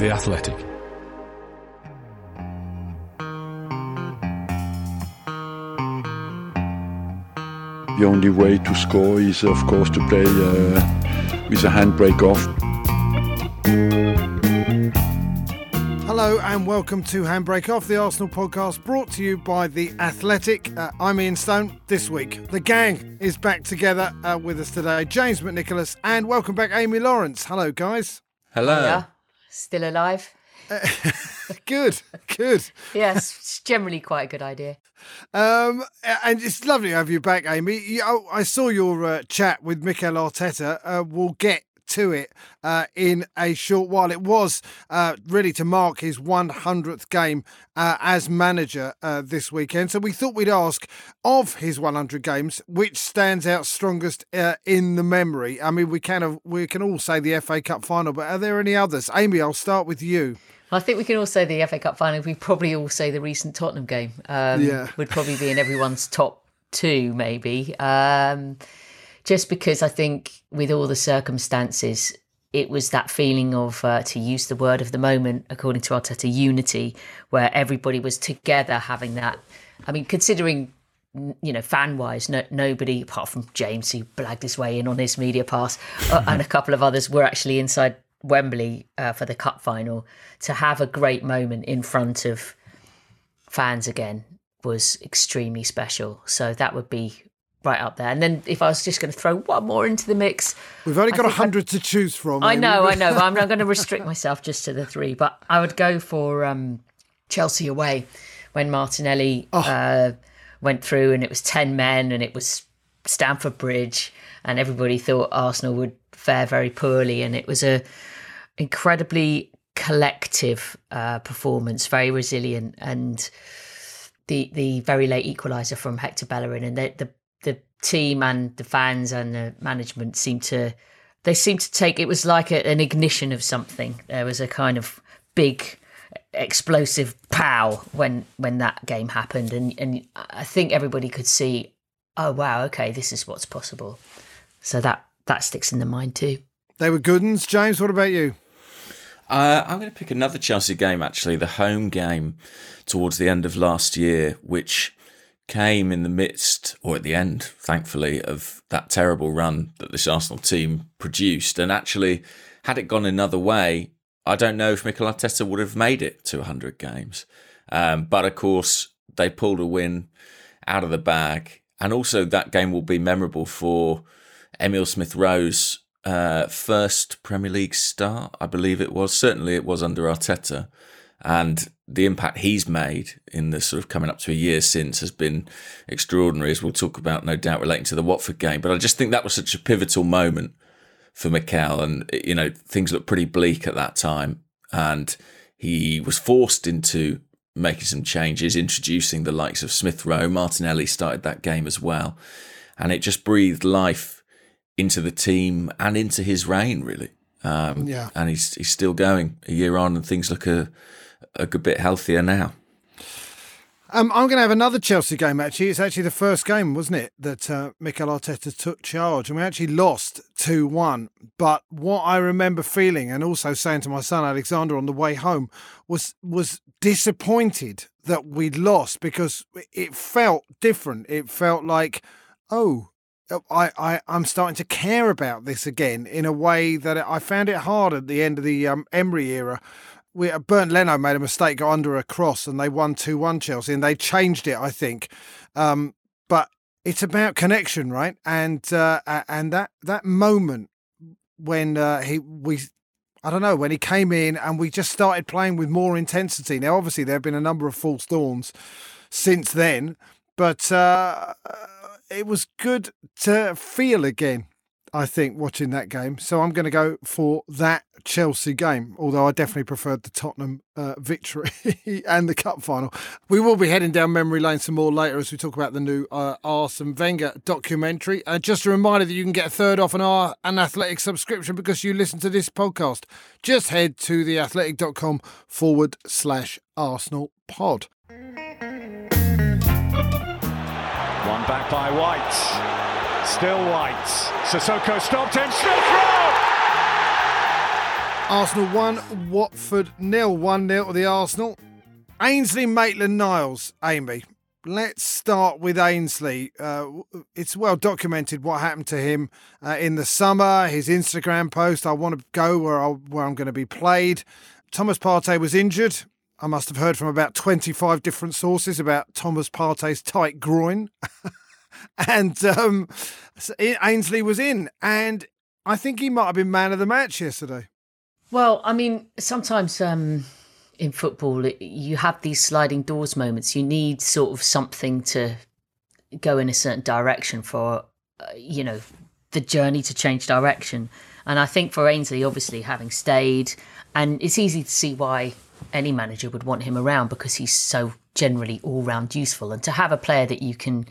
The Athletic. The only way to score is, of course, to play uh, with a handbrake off. Hello and welcome to Handbrake Off, the Arsenal podcast brought to you by The Athletic. Uh, I'm Ian Stone. This week, the gang is back together uh, with us today. James McNicholas and welcome back Amy Lawrence. Hello, guys. Hello. Yeah, still alive. good, good. Yes, it's generally quite a good idea. Um, and it's lovely to have you back, Amy. Oh, I saw your uh, chat with Mikel Arteta. Uh, we'll get to it uh, in a short while. It was uh, really to mark his 100th game uh, as manager uh, this weekend. So we thought we'd ask of his 100 games, which stands out strongest uh, in the memory. I mean, we can we can all say the FA Cup final, but are there any others? Amy, I'll start with you. I think we can all say the FA Cup final. We probably all say the recent Tottenham game. Um, Yeah. would probably be in everyone's top two, maybe. Um, just because I think with all the circumstances, it was that feeling of, uh, to use the word of the moment, according to Arteta, unity, where everybody was together having that. I mean, considering you know, fan wise, no, nobody apart from James, who blagged his way in on his media pass, uh, and a couple of others were actually inside Wembley uh, for the cup final. To have a great moment in front of fans again was extremely special. So that would be right up there. And then if I was just going to throw one more into the mix, We've only got a 100 to choose from. I know, I know, I'm not going to restrict myself just to the three. But I would go for um, Chelsea away when Martinelli uh, went through, and it was ten men, and it was Stamford Bridge, and everybody thought Arsenal would fare very poorly, and it was a incredibly collective uh, performance, very resilient, and the the very late equaliser from Hector Bellerin, and the the team and the fans and the management seemed to they seemed to take it was like a, an ignition of something. There was a kind of big explosive pow when when that game happened, and and I think everybody could see, oh wow, okay, this is what's possible. So that that sticks in the mind too. They were good ones. James, what about you? Uh, I'm going to pick another Chelsea game, actually, the home game towards the end of last year, which came in the midst, or at the end, thankfully, of that terrible run that this Arsenal team produced. And actually, had it gone another way, I don't know if Mikel Arteta would have made it to 100 games. Um, but of course, they pulled a win out of the bag. And also, that game will be memorable for Emile Smith Rowe's uh, first Premier League start, I believe it was. Certainly, it was under Arteta. And the impact he's made in the sort of coming up to a year since has been extraordinary, as we'll talk about, no doubt, relating to the Watford game. But I just think that was such a pivotal moment for Mikel. And, you know, things looked pretty bleak at that time. And he was forced into making some changes, introducing the likes of Smith Rowe. Martinelli started that game as well. And it just breathed life into the team and into his reign, really. Um, Yeah. And he's he's still going a year on, and things look a a good bit healthier now. Um, I'm going to have another Chelsea game. Actually, it's actually the first game, wasn't it, that uh, Mikel Arteta took charge, and we actually lost two one. But what I remember feeling, and also saying to my son Alexander on the way home, was was disappointed that we'd lost because it felt different. It felt like, oh, I, I I'm starting to care about this again in a way that I found it hard at the end of the um, Emery era. We uh, Bernd Leno made a mistake, got under a cross, and they won two one Chelsea, and they changed it, I think. Um, but it's about connection, right? And uh, and that that moment when uh, he we. I don't know when he came in and we just started playing with more intensity. Now, obviously, there have been a number of false dawns since then, but uh, it was good to feel again. I think watching that game, so I'm going to go for that Chelsea game. Although I definitely preferred the Tottenham uh, victory and the cup final. We will be heading down memory lane some more later as we talk about the new uh, Arsene Wenger documentary. Uh, just a reminder that you can get a third off an R an Athletic subscription because you listen to this podcast. Just head to theathletic.com forward slash Arsenal pod. One back by White. Still White. Sissoko stopped him. Smith Rowe! Arsenal 1, Watford nil. 1 0 to the Arsenal. Ainsley Maitland Niles, Amy. Let's start with Ainsley. Uh, it's well documented what happened to him uh, in the summer. His Instagram post, I want to go where, I, where I'm going to be played. Thomas Partey was injured. I must have heard from about 25 different sources about Thomas Partey's tight groin. and um, Ainsley was in. And I think he might have been man of the match yesterday. Well, I mean, sometimes um, in football, you have these sliding doors moments. You need sort of something to go in a certain direction for, uh, you know, the journey to change direction. And I think for Ainsley, obviously having stayed, and it's easy to see why any manager would want him around because he's so generally all round useful. And to have a player that you can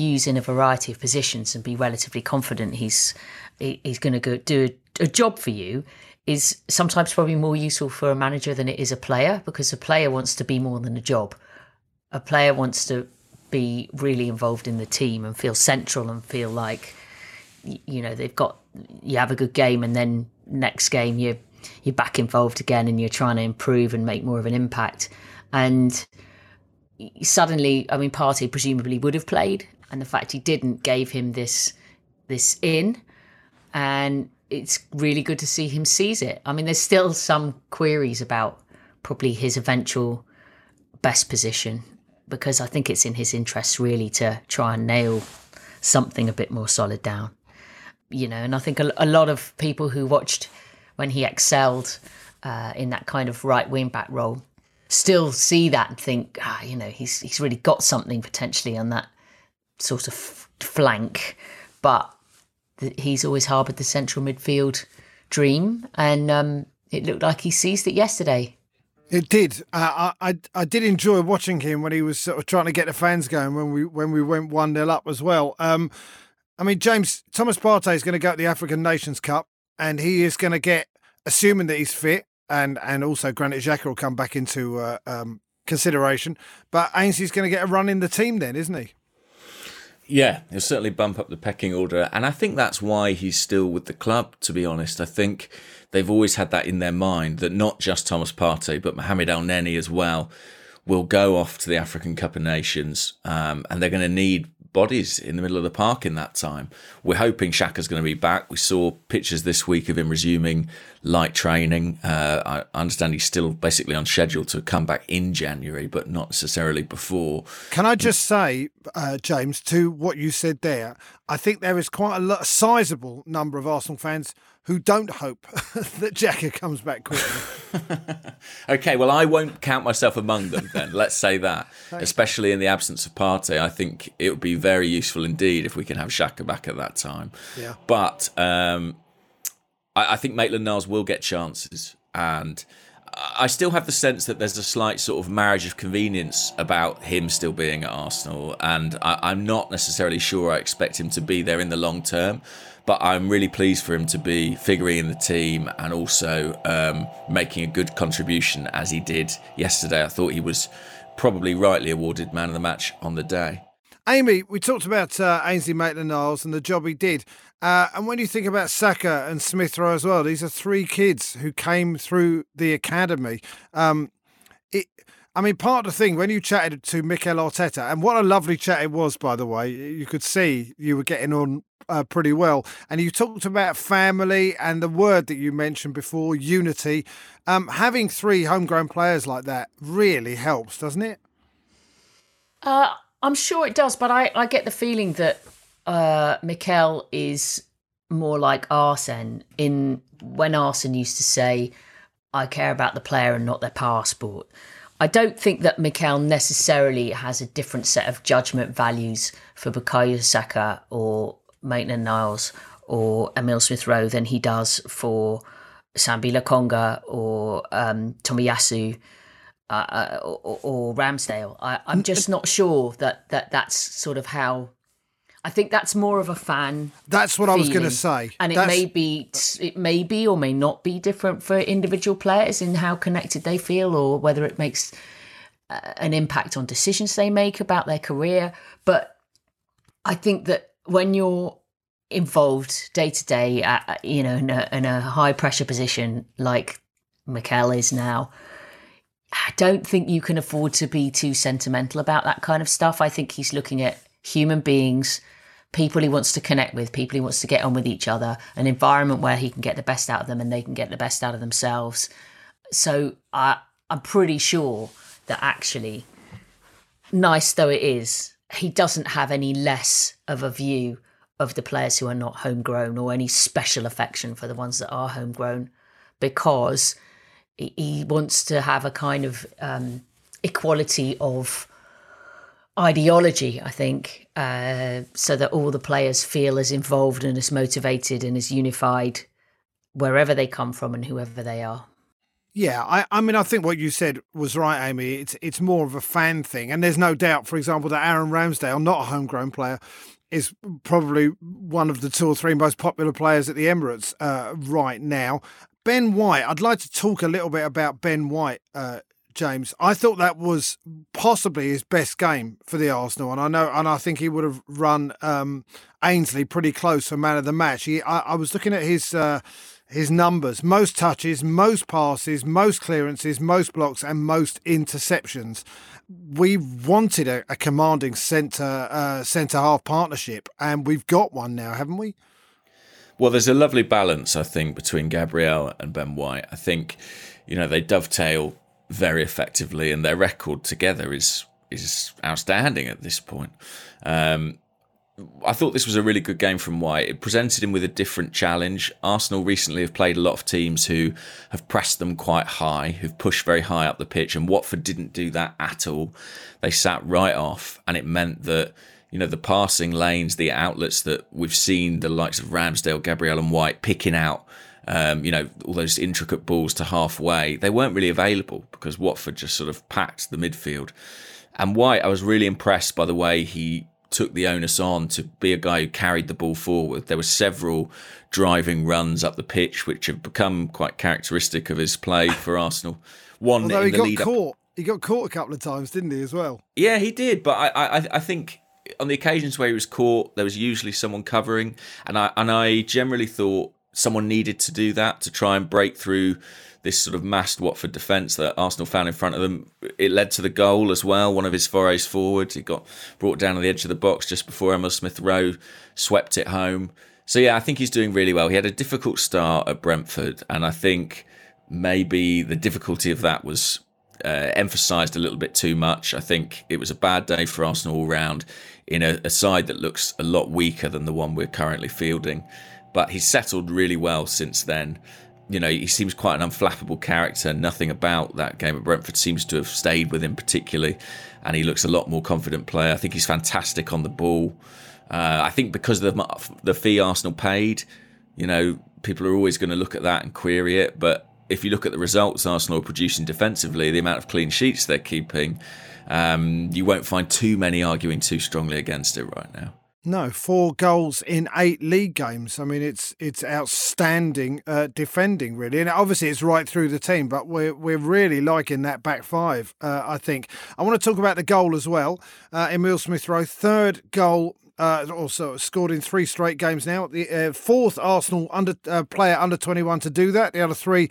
use in a variety of positions and be relatively confident he's he's going to go do a, a job for you is sometimes probably more useful for a manager than it is a player because a player wants to be more than a job. A player wants to be really involved in the team and feel central and feel like you know they've got you have a good game and then next game you you're back involved again and you're trying to improve and make more of an impact and suddenly I mean Partey presumably would have played and the fact he didn't gave him this this in and it's really good to see him seize it. I mean, there's still some queries about probably his eventual best position because I think it's in his interest really to try and nail something a bit more solid down. You know, and I think a, a lot of people who watched when he excelled uh, in that kind of right wing back role still see that and think, ah, you know, he's he's really got something potentially on that sort of flank, but he's always harboured the central midfield dream, and um, it looked like he seized it yesterday. It did. Uh, I, I did enjoy watching him when he was sort of trying to get the fans going when we when we went one 0 up as well. Um, I mean, James Thomas Partey is going to go to the African Nations Cup, and he is going to get, assuming that he's fit, and and also Granit Xhaka will come back into uh, um, consideration. But Ainsley's going to get a run in the team then, isn't he? Yeah, he'll certainly bump up the pecking order. And I think that's why he's still with the club, to be honest. I think they've always had that in their mind that not just Thomas Partey, but Mohamed Elneny as well will go off to the African Cup of Nations. Um, and they're going to need bodies in the middle of the park in that time. We're hoping Xhaka's going to be back. We saw pictures this week of him resuming light training. Uh, I understand he's still basically on schedule to come back in January, but not necessarily before. Can I just say, uh, James, to what you said there? I think there is quite a, lot, a sizable number of Arsenal fans who don't hope that Xhaka comes back quickly. okay, well, I won't count myself among them then. Let's say that, especially in the absence of Partey. I think it would be very useful indeed if we can have Xhaka back at that time. Yeah. But um, I, I think Maitland Niles will get chances, and I still have the sense that there's a slight sort of marriage of convenience about him still being at Arsenal, and I, am not necessarily sure I expect him to be there in the long term but I'm really pleased for him to be figuring in the team and also um, making a good contribution as he did yesterday. I thought he was probably rightly awarded man of the match on the day. Amy, we talked about uh, Ainsley Maitland-Niles and the job he did. Uh, and when you think about Saka and Smith Rowe as well, these are three kids who came through the academy. Um, it, I mean, part of the thing when you chatted to Mikel Arteta, and what a lovely chat it was, by the way, you could see you were getting on uh, pretty well. And you talked about family and the word that you mentioned before, unity. Um, having three homegrown players like that really helps, doesn't it? Uh, I'm sure it does, but I, I get the feeling that uh, Mikel is more like Arsene in when Arsene used to say, I care about the player and not their passport. I don't think that Mikel necessarily has a different set of judgment values for Bukayo Saka or Maitland Niles or Emile Smith Rowe than he does for Sambi Lokonga or um, Tomiyasu uh, uh, or, or, Ramsdale. I, am just not sure that, that that's sort of how. I think that's more of a fan. That's what feeling. I was going to say, and that's... it may be, it may be or may not be different for individual players in how connected they feel, or whether it makes uh, an impact on decisions they make about their career. But I think that when you're involved day to day, you know, in a, in a high pressure position like Mikel is now, I don't think you can afford to be too sentimental about that kind of stuff. I think he's looking at human beings, people he wants to connect with, people he wants to get on with each other, an environment where he can get the best out of them and they can get the best out of themselves. So I, I'm pretty sure that actually, nice though it is, he doesn't have any less of a view of the players who are not homegrown or any special affection for the ones that are homegrown because he wants to have a kind of um, equality of ideology, I think, uh, so that all the players feel as involved and as motivated and as unified wherever they come from and whoever they are. Yeah, I, I mean, I think what you said was right, Amy. It's it's more of a fan thing, and there's no doubt, for example, that Aaron Ramsdale, not a homegrown player, is probably one of the two or three most popular players at the Emirates uh, right now. Ben White, I'd like to talk a little bit about Ben White, uh, James. I thought that was possibly his best game for the Arsenal, and I know, and I think he would have run um, Ainsley pretty close for man of the match. He, I, I was looking at his. Uh, his numbers most touches, most passes, most clearances, most blocks, and most interceptions. We wanted a, a commanding centre uh, centre half partnership, and we've got one now, haven't we? Well, there's a lovely balance, I think, between Gabriel and Ben White. I think, you know, they dovetail very effectively, and their record together is is outstanding at this point. Um, I thought this was a really good game from White. It presented him with a different challenge. Arsenal recently have played a lot of teams who have pressed them quite high, who've pushed very high up the pitch, and Watford didn't do that at all. They sat right off, and it meant that you know the passing lanes, the outlets that we've seen the likes of Ramsdale, Gabriel, and White picking out. Um, you know, all those intricate balls to halfway, they weren't really available because Watford just sort of packed the midfield. And White, I was really impressed by the way he took the onus on to be a guy who carried the ball forward. There were several driving runs up the pitch, which have become quite characteristic of his play for Arsenal. One Although he got caught. Up. He got caught a couple of times, didn't he, as well? Yeah, he did. But I, I, I think on the occasions where he was caught, there was usually someone covering, and I and I generally thought someone needed to do that to try and break through this sort of massed Watford defence that Arsenal found in front of them. It led to the goal as well. One of his forays forward, he got brought down to the edge of the box just before Emile Smith Rowe swept it home. So yeah, I think he's doing really well. He had a difficult start at Brentford, and I think maybe the difficulty of that was uh, emphasised a little bit too much. I think it was a bad day for Arsenal all round in a, a side that looks a lot weaker than the one we're currently fielding. But he's settled really well since then you know, he seems quite an unflappable character. Nothing about that game at Brentford seems to have stayed with him particularly, and he looks a lot more confident player. I think he's fantastic on the ball. Uh, I think because of the, the fee Arsenal paid, you know, people are always going to look at that and query it. But if you look at the results Arsenal are producing defensively, the amount of clean sheets they're keeping, um, you won't find too many arguing too strongly against it right now. No, four goals in eight league games. I mean, it's it's outstanding uh, defending, really, and obviously it's right through the team. But we're we're really liking that back five. Uh, I think I want to talk about the goal as well. Uh, Emile Smith Rowe, third goal uh, also scored in three straight games now. The uh, fourth Arsenal under uh, player under 21 to do that. The other three,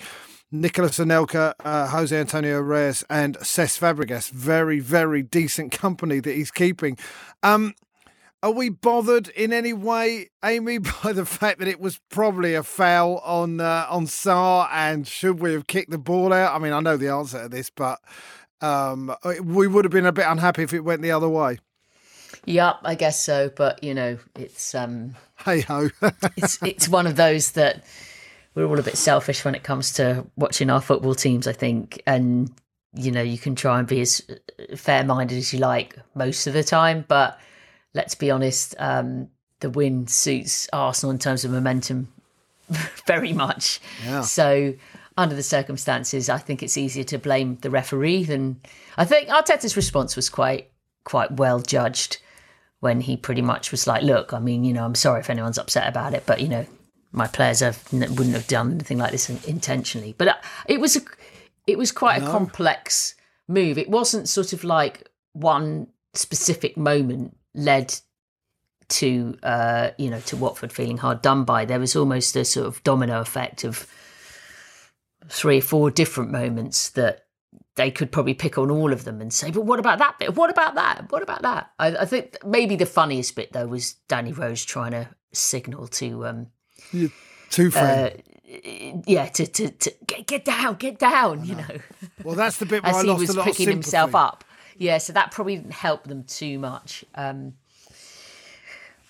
Nicolas Anelka, uh, Jose Antonio Reyes, and Cesc Fabregas. Very, very decent company that he's keeping. Um, are we bothered in any way, Amy, by the fact that it was probably a foul on uh, on Sarr, and should we have kicked the ball out? I mean, I know the answer to this, but um, we would have been a bit unhappy if it went the other way. Yep, I guess so. But you know, it's um, hey ho. it's it's one of those that we're all a bit selfish when it comes to watching our football teams. I think, and you know, you can try and be as fair minded as you like most of the time, but let's be honest, um, the win suits Arsenal in terms of momentum very much. Yeah. So, under the circumstances, I think it's easier to blame the referee than I think Arteta's response was quite quite well judged when he pretty much was like, "Look, I mean, you know, I'm sorry if anyone's upset about it, but you know, my players have, wouldn't have done anything like this intentionally." But uh, it was a, it was quite no. a complex move. It wasn't sort of like one specific moment led to uh, you know to Watford feeling hard done by. There was almost a sort of domino effect of three or four different moments that they could probably pick on all of them and say, but what about that bit? What about that? What about that? I, I think maybe the funniest bit though was Danny Rose trying to signal to um, Two friends. uh, yeah, to, to, to get, get down, get down, you know, well, that's the bit where I as he was a lot picking of himself up. Yeah, so that probably didn't help them too much. Um,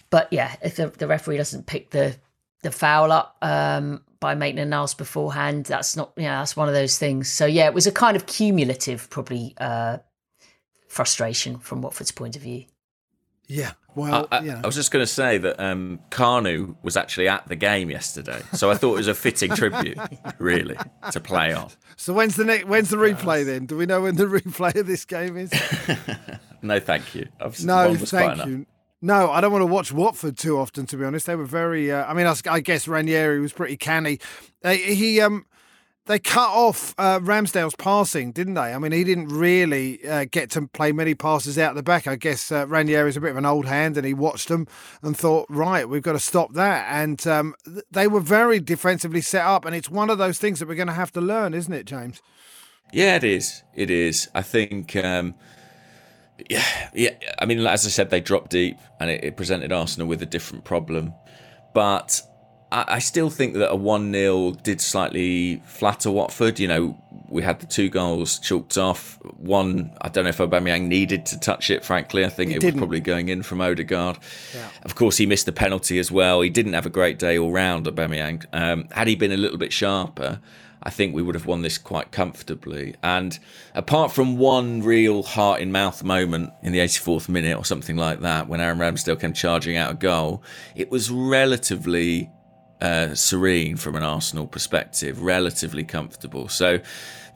but yeah, if the, the referee doesn't pick the the foul up um, by Maitland Niles beforehand, that's not yeah, that's one of those things. So yeah, it was a kind of cumulative, probably uh, frustration from Watford's point of view. Yeah. Well, I, I, know. I was just going to say that um, Kanu was actually at the game yesterday, so I thought it was a fitting tribute, really, to play on. So when's the next? When's the replay then? Do we know when the replay of this game is? No, thank you. I've, No, thank enough. you. No, I don't want to watch Watford too often. To be honest, they were very. Uh, I mean, I, I guess Ranieri was pretty canny. They, he um, they cut off uh, Ramsdale's passing, didn't they? I mean, he didn't really uh, get to play many passes out the back. I guess uh, Ranieri's a bit of an old hand, and he watched them and thought, right, we've got to stop that. And um, th- they were very defensively set up, and it's one of those things that we're going to have to learn, isn't it, James? Yeah, it is. It is. I think. Um, yeah, yeah. I mean, as I said, they dropped deep, and it, it presented Arsenal with a different problem. But I, still think that a one 0 did slightly flatter Watford. You know, we had the two goals chalked off. One, I don't know if Aubameyang needed to touch it. Frankly, I think He it didn't. was probably going in from Odegaard. Of course, he missed the penalty as well. He didn't have a great day all round, Aubameyang. Um, had he been a little bit sharper, I think we would have won this quite comfortably. And apart from one real heart in mouth moment in the 84th minute or something like that, when Aaron Ramsdale came charging out a goal, it was relatively uh, serene from an Arsenal perspective, relatively comfortable. So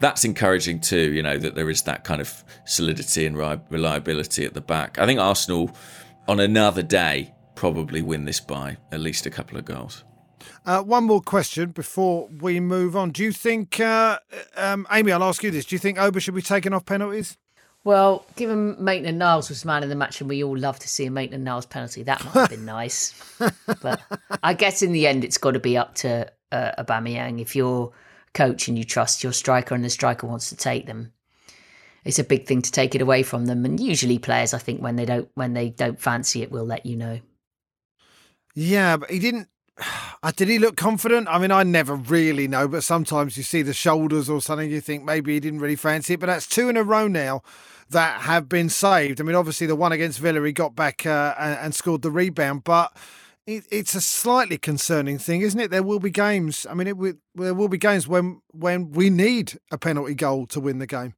that's encouraging too, you know, that there is that kind of solidity and reliability at the back. I think Arsenal, on another day, probably win this by at least a couple of goals. Uh, one more question before we move on. Do you think, uh, um, Amy? I'll ask you this. Do you think Oba should be taken off penalties? Well, given Maitland Niles was man of the match, and we all love to see a Maitland Niles penalty, that might have been nice. But I guess in the end, it's got to be up to uh, Aubameyang. If you're coach and you trust your striker, and the striker wants to take them, it's a big thing to take it away from them. And usually, players, I think, when they don't when they don't fancy it, will let you know. Yeah, but he didn't. Uh, did he look confident? I mean, I never really know, but sometimes you see the shoulders or something, you think maybe he didn't really fancy it. But that's two in a row now that have been saved. I mean, obviously the one against Villa, he got back uh, and, and scored the rebound, but it, it's a slightly concerning thing, isn't it? There will be games. I mean, it there will be games when when we need a penalty goal to win the game.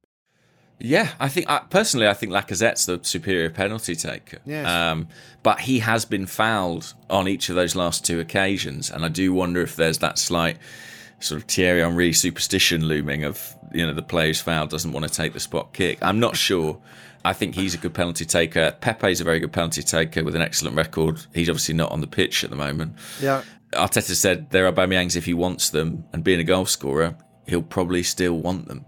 Yeah, I think I, personally, I think Lacazette's the superior penalty taker. Yes. Um, but he has been fouled on each of those last two occasions, and I do wonder if there's that slight sort of Thierry Henry superstition looming of you know the player's foul doesn't want to take the spot kick. I'm not sure. I think he's a good penalty taker. Pepe's a very good penalty taker with an excellent record. He's obviously not on the pitch at the moment. Yeah. Arteta said there are Aubameyangs if he wants them, and being a goal scorer, he'll probably still want them.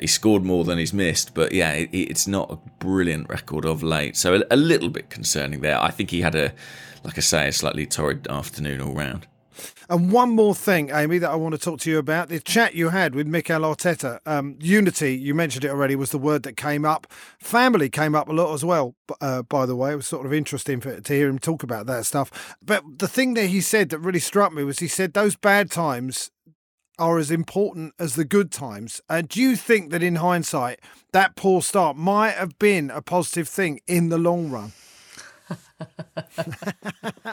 He scored more than he's missed, but yeah, it, it's not a brilliant record of late. So a, a little bit concerning there. I think he had a, like I say, a slightly torrid afternoon all round. And one more thing, Amy, that I want to talk to you about the chat you had with Mikel Arteta. Um, unity, you mentioned it already, was the word that came up. Family came up a lot as well, uh, by the way. It was sort of interesting for, to hear him talk about that stuff. But the thing that he said that really struck me was he said those bad times are as important as the good times. And do you think that in hindsight, that poor start might have been a positive thing in the long run?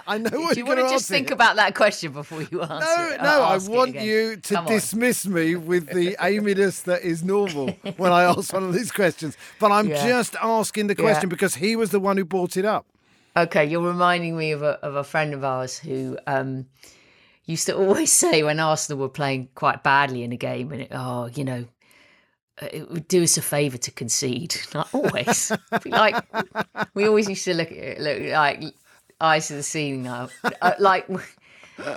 I know what Do you want to just think it. about that question before you answer? No, it? no, I want you to Come on. dismiss me with the aiminess that is normal when I ask one of these questions. But I'm Yeah. just asking the question Yeah. because he was the one who brought it up. Okay, you're reminding me of a of a friend of ours who um, used to always say when Arsenal were playing quite badly in a game, and it, oh, you know, it would do us a favour to concede. Not always, like we always used to look it, look like eyes to the ceiling now, uh, like.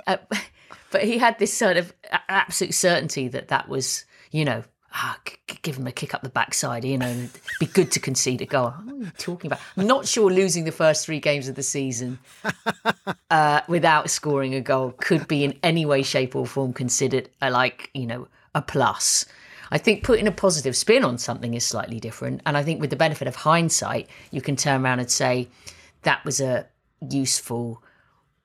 Uh, but he had this sort of absolute certainty that that was, you know, ah, give him a kick up the backside, you know, it'd be good to concede a goal. What are you talking about? I'm not sure losing the first three games of the season uh, without scoring a goal could be in any way, shape, or form considered a, like, you know, a plus. I think putting a positive spin on something is slightly different. And I think with the benefit of hindsight, you can turn around and say that was a useful,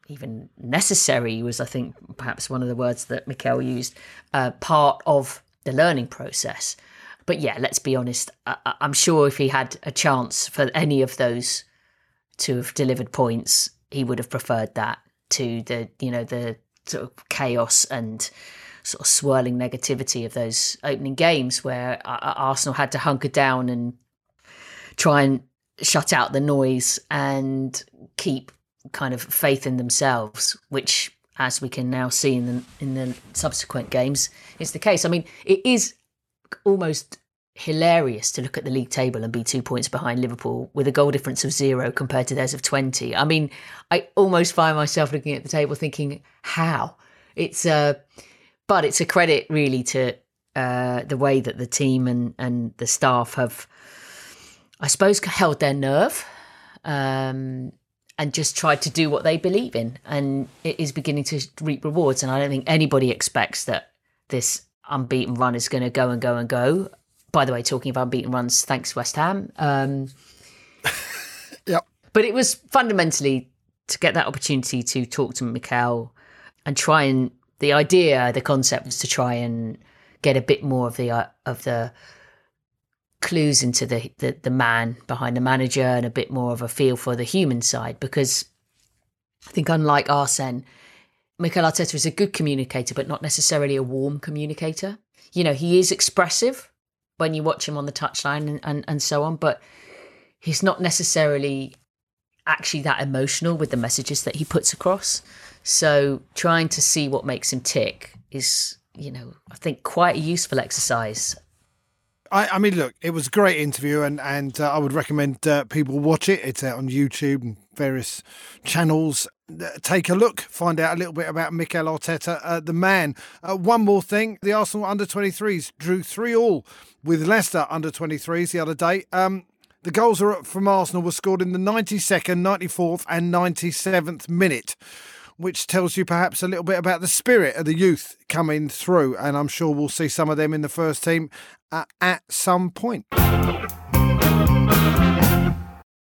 even necessary, was I think perhaps one of the words that Mikel used, uh, part of the learning process. But yeah, let's be honest. I- I'm sure if he had a chance for any of those to have delivered points, he would have preferred that to the you know the sort of chaos and sort of swirling negativity of those opening games where Arsenal had to hunker down and try and shut out the noise and keep kind of faith in themselves, which as we can now see in the in the subsequent games, is the case. I mean, it is almost hilarious to look at the league table and be two points behind Liverpool with a goal difference of zero compared to theirs of 20. I mean, I almost find myself looking at the table thinking, how? It's a, uh, but it's a credit really to uh, the way that the team and, and the staff have, I suppose, held their nerve. Um, and just tried to do what they believe in. And it is beginning to reap rewards. And I don't think anybody expects that this unbeaten run is going to go and go and go. By the way, talking of unbeaten runs, thanks West Ham. Um, yep. But it was fundamentally to get that opportunity to talk to Mikel and try and the idea, the concept was to try and get a bit more of the uh, of the clues into the, the, the man behind the manager and a bit more of a feel for the human side because I think unlike Arsene, Mikel Arteta is a good communicator, but not necessarily a warm communicator. You know, he is expressive when you watch him on the touchline and, and, and so on, but he's not necessarily actually that emotional with the messages that he puts across. So trying to see what makes him tick is, you know, I think quite a useful exercise I, I, mean, look, it was a great interview, and and uh, I would recommend uh, people watch it. It's out on YouTube and various channels. Uh, take a look, find out a little bit about Mikel Arteta, uh, the man. Uh, one more thing: the Arsenal under 23s drew three all with Leicester under 23s the other day. Um, the goals from Arsenal were scored in the 92nd, 94th, and 97th minute which tells you perhaps a little bit about the spirit of the youth coming through. And I'm sure we'll see some of them in the first team uh, at some point.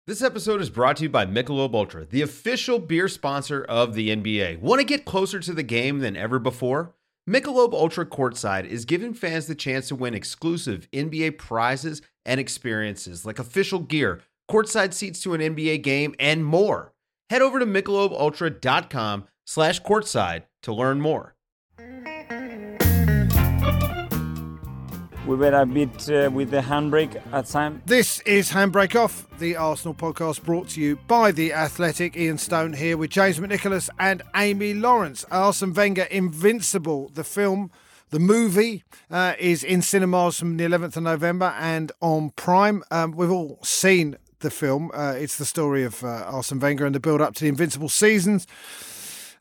This episode is brought to you by Michelob Ultra, the official beer sponsor of the NBA. Want to get closer to the game than ever before? Michelob Ultra Courtside is giving fans the chance to win exclusive NBA prizes and experiences like official gear, courtside seats to an NBA game, and more head over to michelobultra.com slash courtside to learn more. We were a bit uh, with the handbrake at time. This is Handbrake Off, the Arsenal podcast brought to you by The Athletic. Ian Stone here with James McNicholas and Amy Lawrence. Arsene Wenger Invincible, the film the movie uh, is in cinemas from the 11th of November and on Prime. Um, we've all seen the film. Uh, it's the story of uh, Arsene Wenger and the build up to the Invincible seasons,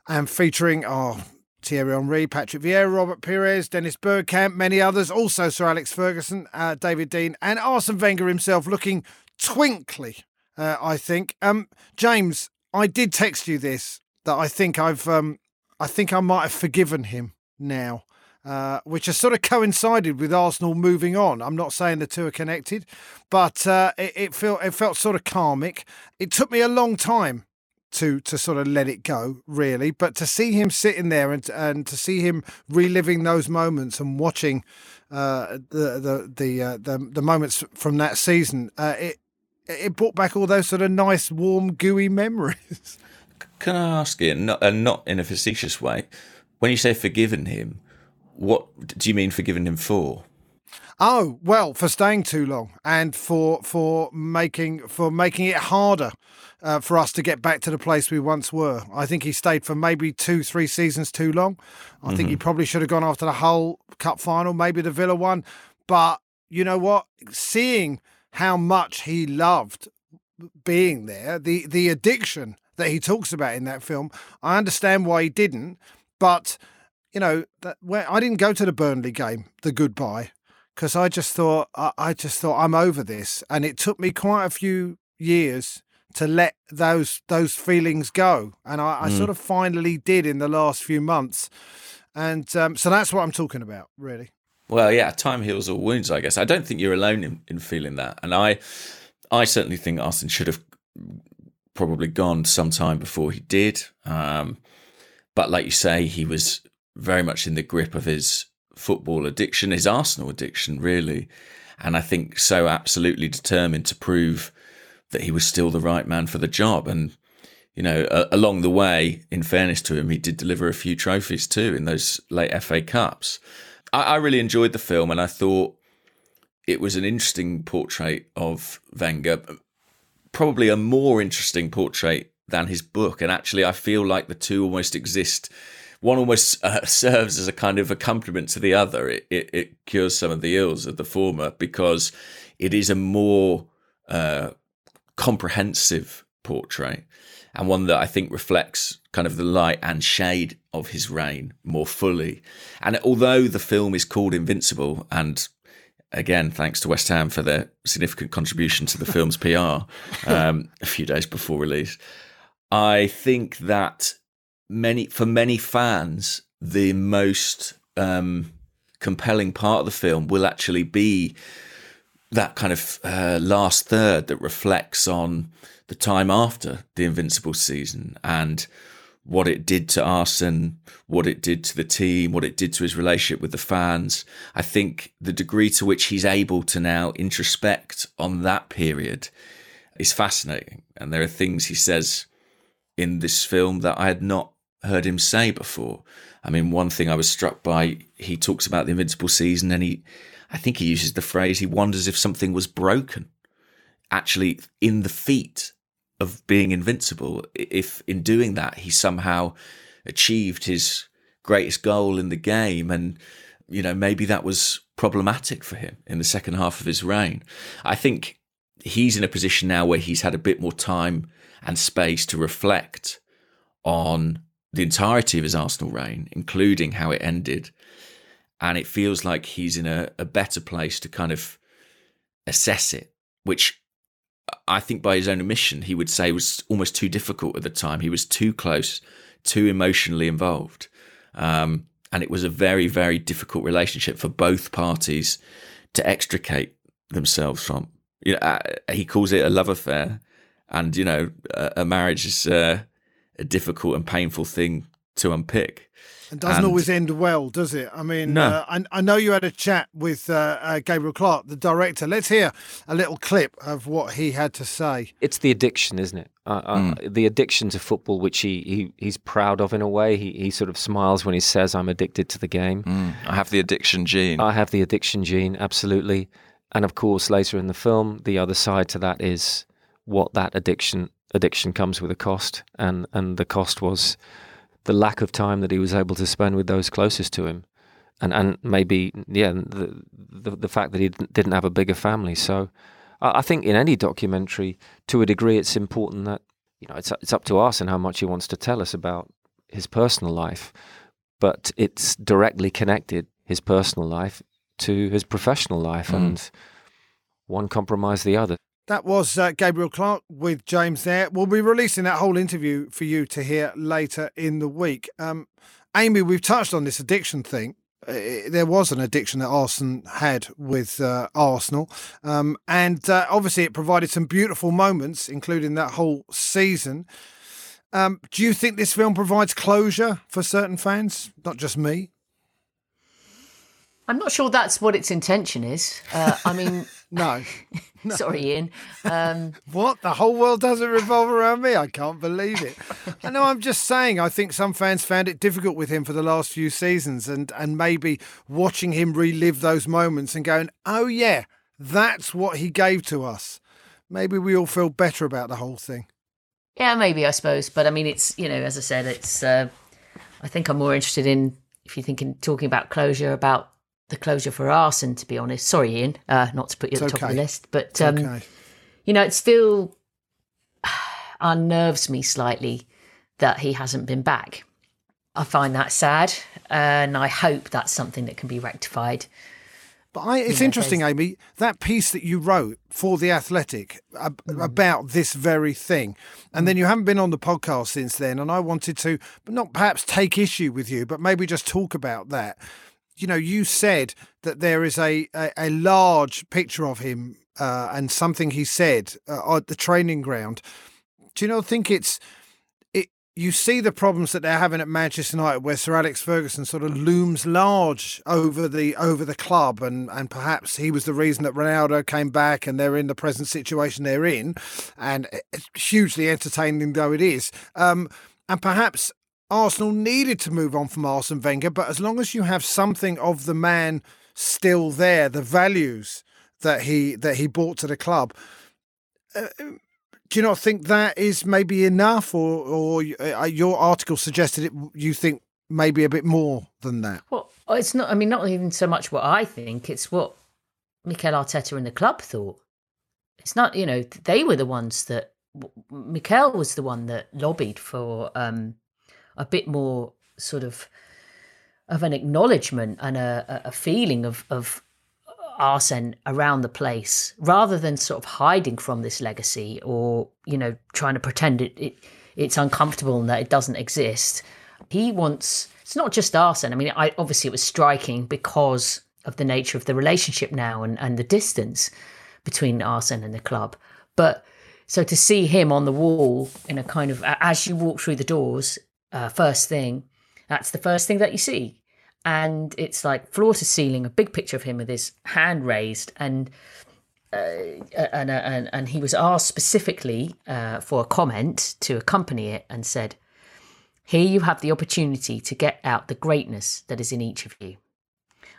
and featuring our oh, Thierry Henry, Patrick Vieira, Robert Pires, Dennis Bergkamp, many others. Also, Sir Alex Ferguson, uh, David Dein, and Arsene Wenger himself looking twinkly. Uh, I think. Um, James, I did text you this that I think I've, um, I think I might have forgiven him now. Uh, which has sort of coincided with Arsenal moving on. I'm not saying the two are connected, but uh, it, it, felt it felt sort of karmic. It took me a long time to to sort of let it go, really. But to see him sitting there and and to see him reliving those moments and watching uh, the the the, uh, the, the moments from that season, uh, it it brought back all those sort of nice, warm, gooey memories. Can I ask you, and not in a facetious way, when you say forgiven him? What do you mean forgiving him for? Oh well, for staying too long and for for making for making it harder uh, for us to get back to the place we once were. I think he stayed for maybe two, three seasons too long. I mm-hmm. think he mm-hmm. probably should have gone after the Hull cup final, maybe the Villa one. But you know what? Seeing how much he loved being there, the the addiction that he talks about in that film, I understand why he didn't, but you know, that where I didn't go to the Burnley game, the goodbye, because I just thought I, I just thought I'm over this, and it took me quite a few years to let those those feelings go, and I, I Mm. sort of finally did in the last few months, and um, so that's what I'm talking about, really. Well, yeah, time heals all wounds, I guess. I don't think you're alone in, in feeling that. And I I certainly think Arsene should have probably gone some time before he did. Um, but like you say, he was very much in the grip of his football addiction, his Arsenal addiction, really. And I think so absolutely determined to prove that he was still the right man for the job. And, you know, uh, along the way, in fairness to him, he did deliver a few trophies too in those late FA Cups. I, I really enjoyed the film and I thought it was an interesting portrait of Wenger, probably a more interesting portrait than his book. And actually, I feel like the two almost exist. One almost uh, serves as a kind of accompaniment to the other. It, it, it cures some of the ills of the former because it is a more uh, comprehensive portrait and one that I think reflects kind of the light and shade of his reign more fully. And although the film is called Invincible, and again, thanks to West Ham for their significant contribution to the film's PR um, a few days before release, I think that many for many fans, the most um, compelling part of the film will actually be that kind of uh, last third that reflects on the time after the Invincible season and what it did to Arsene, what it did to the team, what it did to his relationship with the fans. I think the degree to which he's able to now introspect on that period is fascinating. And there are things he says in this film that I had not heard him say before. I mean, one thing I was struck by, he talks about the Invincible season and he, I think he uses the phrase, he wonders if something was broken actually in the feat of being invincible. If in doing that, he somehow achieved his greatest goal in the game. And, you know, maybe that was problematic for him in the second half of his reign. I think he's in a position now where he's had a bit more time and space to reflect on the entirety of his Arsenal reign, including how it ended. And it feels like he's in a, a better place to kind of assess it, which I think by his own admission, he would say was almost too difficult at the time. He was too close, too emotionally involved. Um, and it was a very, very difficult relationship for both parties to extricate themselves from. You know, uh, he calls it a love affair, and you know, a, marriage is uh, a difficult and painful thing to unpick. And doesn't And- always end well, does it? I mean, No. uh, I, I know you had a chat with uh, uh, Gabriel Clarke, the director. Let's hear a little clip of what he had to say. it's the addiction, isn't it? Uh, uh, the addiction to football, which he, he he's proud of in a way. He he sort of smiles when he says, "I'm addicted to the game." I have the addiction gene. I have the addiction gene, absolutely. And of course, later in the film, the other side to that is what that addiction addiction comes with a cost, and and the cost was the lack of time that he was able to spend with those closest to him, and and maybe yeah, the the, the fact that he didn't- have a bigger family. So, I, I think in any documentary, to a degree, it's important that you know it's it's up to us and how much he wants to tell us about his personal life, but it's directly connected his personal life to his professional life, mm. and one compromised the other. That was uh, Gabriel Clarke with James there. We'll be releasing that whole interview for you to hear later in the week. Um, Amy, we've touched on this addiction thing. There was an addiction that Arsenal had with uh, Arsenal. Um, and uh, obviously, it provided some beautiful moments, including that whole season. Um, do you think this film provides closure for certain fans? Not just me. I'm not sure that's what its intention is. Uh, I mean, No. sorry, Ian. Um, What? The whole world doesn't revolve around me? I can't believe it. I know, I'm just saying, I think some fans found it difficult with him for the last few seasons and, and maybe watching him relive those moments and going, oh, yeah, that's what he gave to us. Maybe we all feel better about the whole thing. yeah, maybe I suppose, but I mean, it's you know, as I said, it's. Uh, I think I'm more interested in if you're thinking talking about closure about the closure for Arsene. To be honest, sorry, Ian, uh, not to put you at It's the top of the list, but um, okay. you know, it still unnerves me slightly that he hasn't been back. I find that sad, and I hope that's something that can be rectified. But I, it's know, interesting, Amy, that piece that you wrote for The Athletic ab- Mm. about this very thing. And then you haven't been on the podcast since then. And I wanted to, but not perhaps take issue with you, but maybe just talk about that. You know, you said that there is a, a, a large picture of him uh, and something he said uh, at the training ground. Do you not think it's it? you see the problems that they're having at Manchester United, where Sir Alex Ferguson sort of looms large over the over the club, and and perhaps he was the reason that Ronaldo came back, and they're in the present situation they're in, and hugely entertaining though it is, um, and perhaps. Arsenal needed to move on from Arsene Wenger, but as long as you have something of the man still there, the values that he that he brought to the club, uh, do you not think that is maybe enough, or or uh, your article suggested it? You think maybe a bit more than that? Well, it's not. I mean, not even so much what I think; it's what Mikel Arteta and the club thought. It's not. You know, they were the ones that Mikel was the one that lobbied for um, a bit more sort of of an acknowledgement and a, a feeling of of Arsene around the place rather than sort of hiding from this legacy or you know trying to pretend it, it it's uncomfortable and that it doesn't exist. He wants it's not just Arsene I mean I obviously it was striking because of the nature of the relationship now and, and the distance between Arsene and the club. But so to see him on the wall in a kind of as you walk through the doors uh, first thing that's the first thing that you see and it's like floor to ceiling, a big picture of him with his hand raised, and uh, and, uh, and and he was asked specifically uh, for a comment to accompany it, and said, "Here you have the opportunity to get out the greatness that is in each of you,"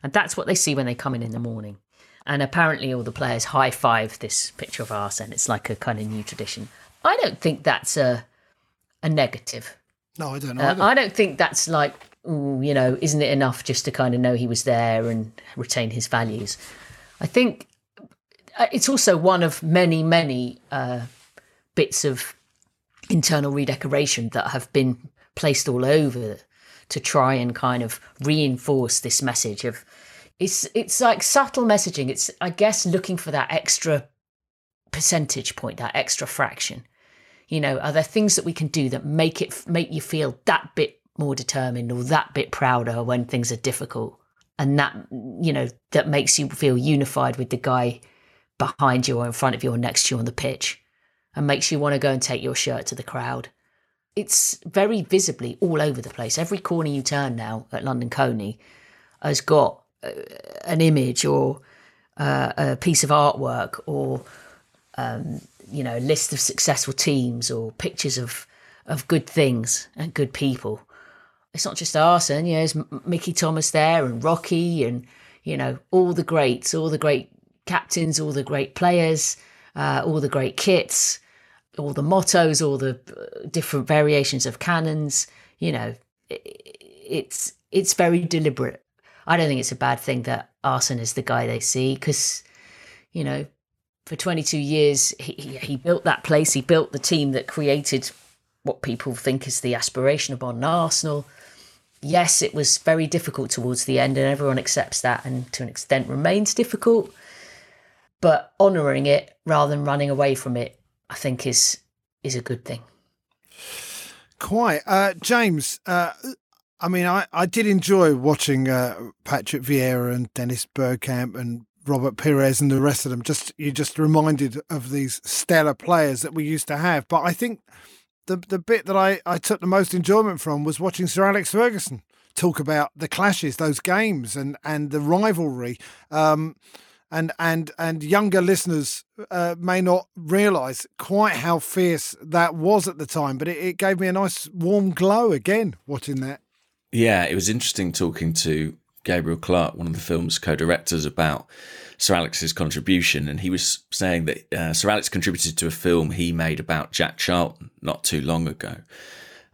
and that's what they see when they come in in the morning. And apparently, all the players high five this picture of Arsene. It's like a kind of new tradition. I don't think that's a a negative. No, I don't know. Uh, I don't think that's like ooh, you know, isn't it enough just to kind of know he was there and retain his values? I think uh, it's also one of many, many uh, bits of internal redecoration that have been placed all over to try and kind of reinforce this message of it's it's like subtle messaging. It's I guess looking for that extra percentage point, that extra fraction. You know, are there things that we can do that make it make you feel that bit more determined or that bit prouder when things are difficult? And that you know that makes you feel unified with the guy behind you or in front of you or next to you on the pitch and makes you want to go and take your shirt to the crowd. It's very visibly all over the place. Every corner you turn now at London Colney has got uh, an image or uh, a piece of artwork or um, you know list of successful teams or pictures of of good things and good people it's not just Arsene, you know, there's Mickey Thomas there and Rocky and, you know, all the greats, all the great captains, all the great players, uh, all the great kits, all the mottos, all the uh, different variations of cannons. You know, it's it's very deliberate. I don't think it's a bad thing that Arsene is the guy they see because, you know, for 22 years he, he built that place. He built the team that created what people think is the aspiration of modern Arsenal yes, it was very difficult towards the end, and everyone accepts that, and to an extent remains difficult. But honouring it rather than running away from it, I think is is a good thing. Quite, uh, James. Uh, I mean, I, I did enjoy watching uh, Patrick Vieira and Dennis Bergkamp and Robert Pires and the rest of them. Just you're just reminded of these stellar players that we used to have. But I think the the bit that I, I took the most enjoyment from was watching Sir Alex Ferguson talk about the clashes, those games, and and the rivalry. Um, and and and younger listeners uh, may not realise quite how fierce that was at the time, but it, it gave me a nice warm glow again watching that. Yeah, it was interesting talking to Gabriel Clarke, one of the film's co-directors, about Sir Alex's contribution, and he was saying that uh, Sir Alex contributed to a film he made about Jack Charlton not too long ago,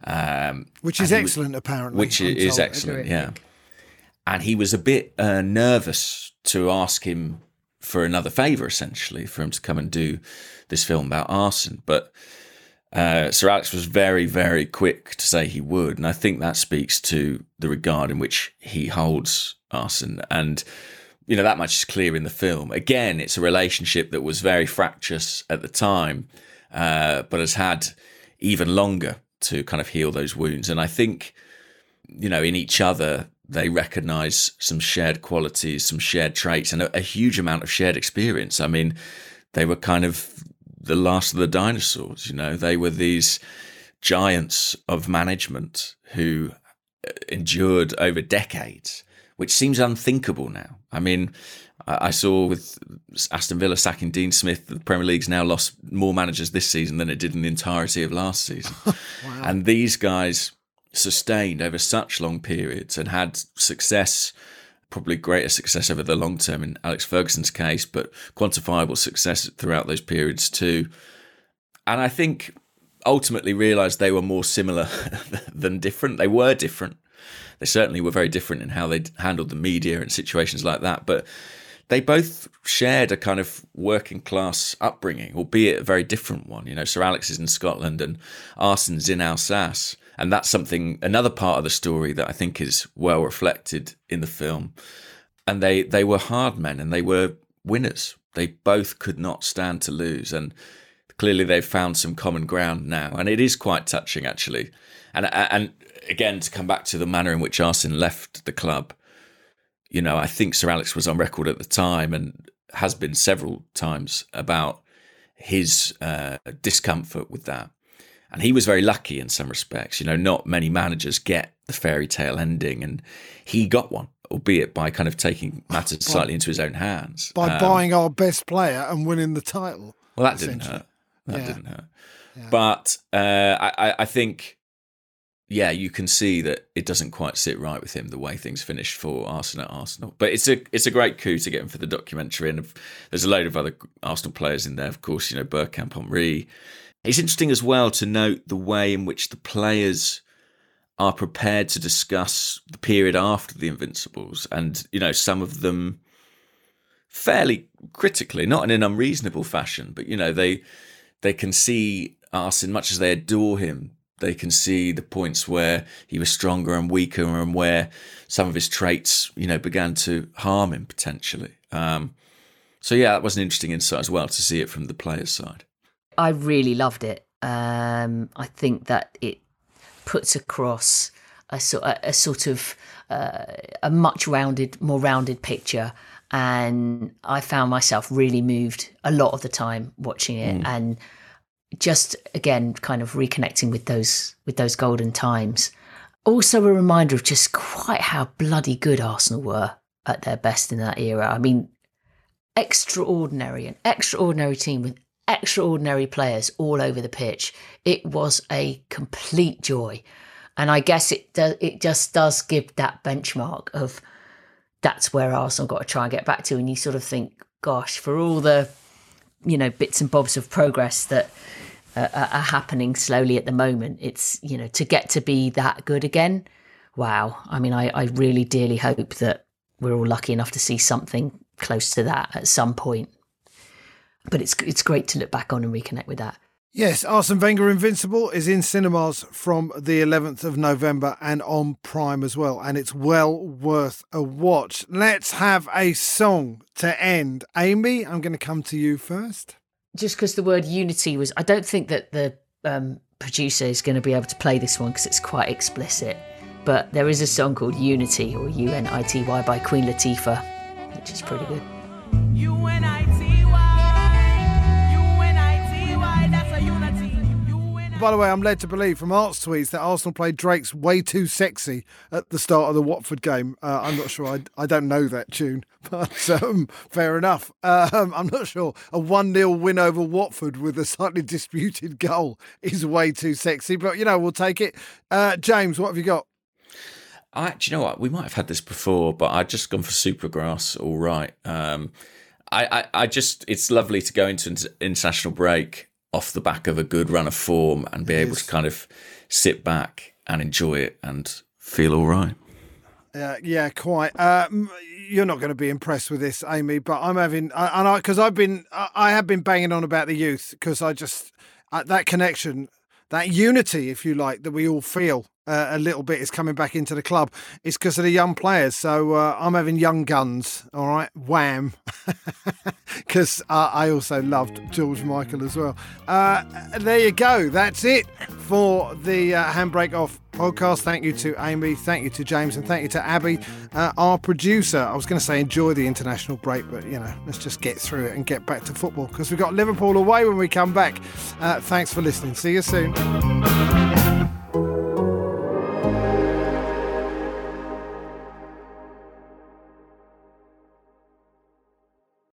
um, which is excellent, was, apparently. Which I'm is told. excellent, yeah. And he was a bit uh, nervous to ask him for another favour, essentially, for him to come and do this film about Arsene. but. Uh, Sir Alex was very, very quick to say he would, and I think that speaks to the regard in which he holds Arsene. And you know, that much is clear in the film. Again, it's a relationship that was very fractious at the time, uh, but has had even longer to kind of heal those wounds. And I think, you know, in each other, they recognize some shared qualities, some shared traits, and a, a huge amount of shared experience. I mean, they were kind of the last of the dinosaurs, you know, they were these giants of management who uh, endured over decades, which seems unthinkable now. I mean, I saw with Aston Villa sacking Dean Smith, the Premier League's now lost more managers this season than it did in the entirety of last season. wow. And these guys sustained over such long periods and had success, probably greater success over the long term in Alex Ferguson's case, but quantifiable success throughout those periods too. And I think ultimately realised they were more similar than different. They were different. They certainly were very different in how they handled the media and situations like that. But they both shared a kind of working class upbringing, albeit a very different one. You know, Sir Alex is in Scotland and Arsene's in Alsace. And that's something, another part of the story that I think is well reflected in the film. And they, they were hard men and they were winners. They both could not stand to lose. And clearly they've found some common ground now. And it is quite touching, actually. And, and again, to come back to the manner in which Arsene left the club, you know, I think Sir Alex was on record at the time and has been several times about his uh, discomfort with that. And he was very lucky in some respects. You know, not many managers get the fairy tale ending, and he got one, albeit by kind of taking matters by, slightly into his own hands. By um, buying our best player and winning the title. Well, that didn't hurt. That yeah. didn't hurt. Yeah. But uh, I, I think yeah, you can see that it doesn't quite sit right with him the way things finished for Arsenal at Arsenal. But it's a it's a great coup to get him for the documentary, and there's a load of other Arsenal players in there. Of course, you know Bergkamp, Henry. It's interesting as well to note the way in which the players are prepared to discuss the period after the Invincibles, and you know some of them fairly critically, not in an unreasonable fashion, but you know they they can see Arsene much as they adore him they can see the points where he was stronger and weaker and where some of his traits, you know, began to harm him potentially. Um, so yeah, that was an interesting insight as well to see it from the player's side. I really loved it. Um, I think that it puts across a sort a, a sort of uh, a much rounded, more rounded picture, and I found myself really moved a lot of the time watching it, mm. and just again kind of reconnecting with those with those golden times. Also a reminder of just quite how bloody good Arsenal were at their best in that era. I mean, extraordinary, an extraordinary team with extraordinary players all over the pitch. It was a complete joy. And I guess it does, it just does give that benchmark of that's where Arsenal got to try and get back to. And you sort of think, gosh, for all the you know bits and bobs of progress that uh, are happening slowly at the moment. It's, you know, to get to be that good again. Wow. I mean, I, I really dearly hope that we're all lucky enough to see something close to that at some point. But it's it's great to look back on and reconnect with that. Yes, Arsene Wenger Invincible is in cinemas from the 11th of November and on Prime as well, and it's well worth a watch. Let's have a song to end. Amy, I'm going to come to you first just because the word unity was, I don't think that the um, producer is going to be able to play this one because it's quite explicit. But there is a song called Unity or U N I T Y by Queen Latifah, which is pretty good. By the way, I'm led to believe from Art's tweets that Arsenal played Drake's Way Too Sexy at the start of the Watford game. Uh, I'm not sure. I, I don't know that tune, but um, fair enough. Um, I'm not sure. A 1 0 win over Watford with a slightly disputed goal is way too sexy, but you know, we'll take it. Uh, James, what have you got? I, do you know what? We might have had this before, but I'd just gone for Supergrass. All right. Um, I, I, I just, it's lovely to go into an international break off the back of a good run of form and be able to kind of sit back and enjoy it and feel all right. Uh, yeah, quite. Uh, you're not going to be impressed with this, Amy, but I'm having, and I, because I've been, I have been banging on about the youth because I just, uh, that connection, that unity, if you like, that we all feel uh, a little bit is coming back into the club, it's because of the young players. So uh, I'm having young guns, all right, wham, because uh, I also loved George Michael as well. Uh, there you go. That's it for the uh, Handbrake Off podcast. Thank you to Amy, thank you to James, and thank you to Abby, uh, our producer. I was going to say enjoy the international break, but you know, let's just get through it and get back to football because we've got Liverpool away when we come back. Uh, thanks for listening. See you soon.